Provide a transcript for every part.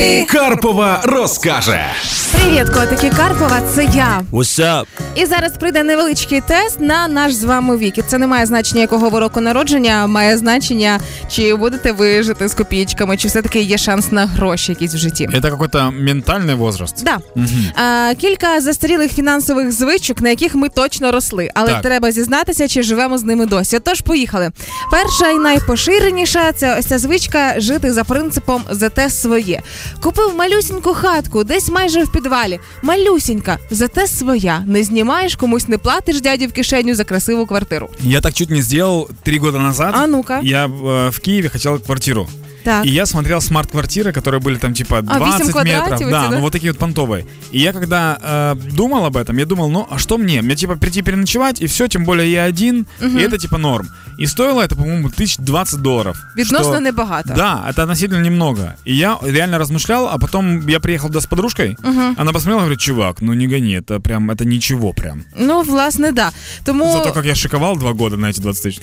Епі Карпова розкаже. Привіт, котики Карпова, це я. What's up? І зараз прийде невеличкий тест на наш з вами вік. І це не має значення, якого ви року народження, а має значення, чи будете ви жити з копійками, чи все-таки є шанс на гроші якісь в житті. Это какой-то ментальный возраст. Да. А, кілька застарілих фінансових звичок, на яких ми точно росли, але Так. треба зізнатися, чи живемо з ними досі. Тож поїхали. Перша і найпоширеніша це ось ця звичка жити за принципом зате своє. Купив малюсіньку хатку, десь майже в підвалі. Малюсінька, зате своя. Не знімаєш, комусь не платиш дяді в кишеню за красиву квартиру. Я так чуть не сделал три года назад. А ну-ка. Я э, в Киеве хотел квартиру. Так. И я смотрел смарт-квартиры, которые были там типа А, 20 8 квадратів метров. Да, да? ну вот такие вот понтовые. И я когда э, думал об этом, я думал, ну а что мне? Мне типа прийти переночевать, и все, тем более я один, и это типа норм. И стоило это, по-моему, тысяч двадцать долларов. Відносно Что- небагато. Да, это относительно немного. И я реально размышлял, а потом я приехал туда с подружкой, она посмотрела и говорит, чувак, ну не гони, это прям, это ничего прям. Ну, власне, да. Тому Зато как я шиковал два года на эти 20 тысяч.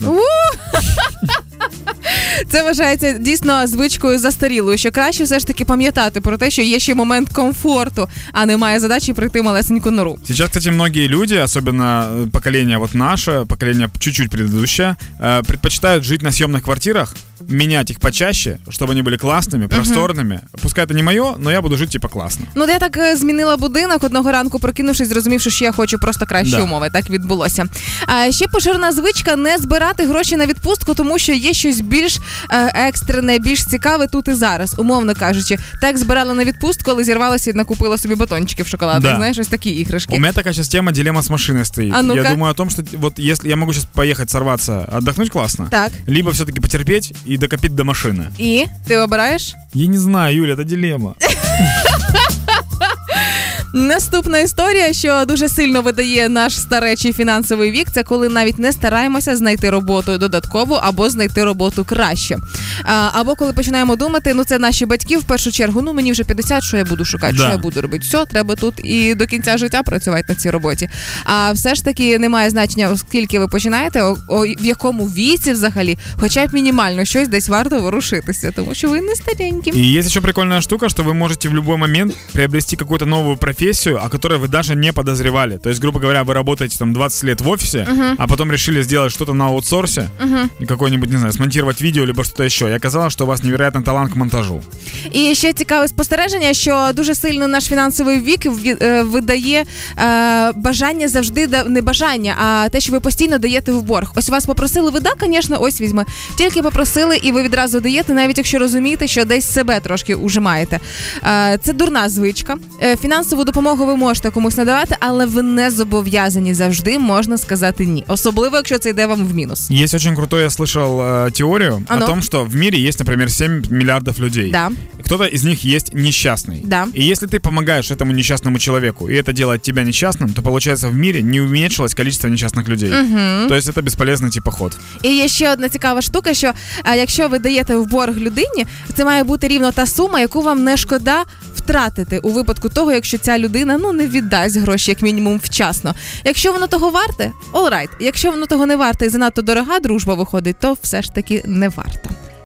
ну. Це вважається дійсно звичкою застарілою, що краще все ж таки пам'ятати про те, що є ще момент комфорту, а немає задачі прийти малесеньку нору. Сейчас, кстати, многие люди, особенно э, поколение вот наше, поколение чуть-чуть предыдущее, э, предпочитают жить на съемных квартирах, менять их почаще, чтобы они были классными, просторными. Пускай это не мое, но я буду жить типа классно. Ну, я так е, змінила будинок одного ранку, прокинувшись, зрозумівши, що я хочу просто кращі Да. умови. Так відбулося. А ще поширена звичка не збирати гроші на відпустку, тому що є щось більш е, екстрене, більш цікаве тут і зараз, умовно кажучи. Так збирала на відпустку, але зірвалася і накупила собі батончиків шоколадних. Да. Знаєш, ось такі іграшки. У меня такая сейчас тема дилемма с машиной стоит. А ну-ка. я думаю о том, что вот если я могу сейчас поехать сорваться, отдохнуть классно, Так. либо все-таки потерпеть и докопить до машины. И? Ты выбираешь? Я не знаю, Юля, это дилемма. Наступна історія, що дуже сильно видає наш старечий фінансовий вік, це коли навіть не стараємося знайти роботу додаткову або знайти роботу краще. А, або коли починаємо думати, ну це наші батьки в першу чергу. Ну мені вже 50, що я буду шукати, Да. що я буду робити. Все, треба тут і до кінця життя працювати на цій роботі. А все ж таки немає значення, оскільки ви починаєте, о, о, в якому віці взагалі, хоча б мінімально щось десь варто ворушитися, тому що ви не старенькі. И есть еще прикольная штука, что вы можете в любой момент приобрести какую-то новую профессию, о которой вы даже не подозревали. То есть, грубо говоря, вы работаете там 20 лет в офисе, а потом решили сделать что-то на аутсорсе, и какой-нибудь, не знаю, смонтировать видео, либо что-то еще. И оказалось, что у вас невероятный талант к монтажу. І ще цікаве спостереження, що дуже сильно наш фінансовий вік ві- е, видає е, бажання завжди да- не бажання, а те, що ви постійно даєте в борг. Ось вас попросили, ви да, звісно, ось візьми. Тільки попросили, і ви відразу даєте, навіть якщо розумієте, що десь себе трошки ужимаєте. Е, це дурна звичка. Е, фінансову допомогу ви можете комусь надавати, але ви не зобов'язані завжди можна сказати ні, особливо якщо це йде вам в мінус. Есть очень крутой, я слышал э, теорию А ну? о том, что в мире есть, например, 7 миллиардов людей. Да. Кто-то из них есть несчастный. Да. И если ты помогаешь этому несчастному человеку, и это делает тебя несчастным, то получается в мире не уменьшилось количество несчастных людей. То есть это бесполезный типа ход. І є ще одна цікава штука, що а, якщо ви даєте в борг людині, це має бути рівно та сума, яку вам не шкода втратити у випадку того, якщо ця людина ну не віддасть гроші, як мінімум, вчасно. Якщо воно того варте, all right. Якщо воно того не варте і занадто дорога дружба виходить, то все ж таки не варто.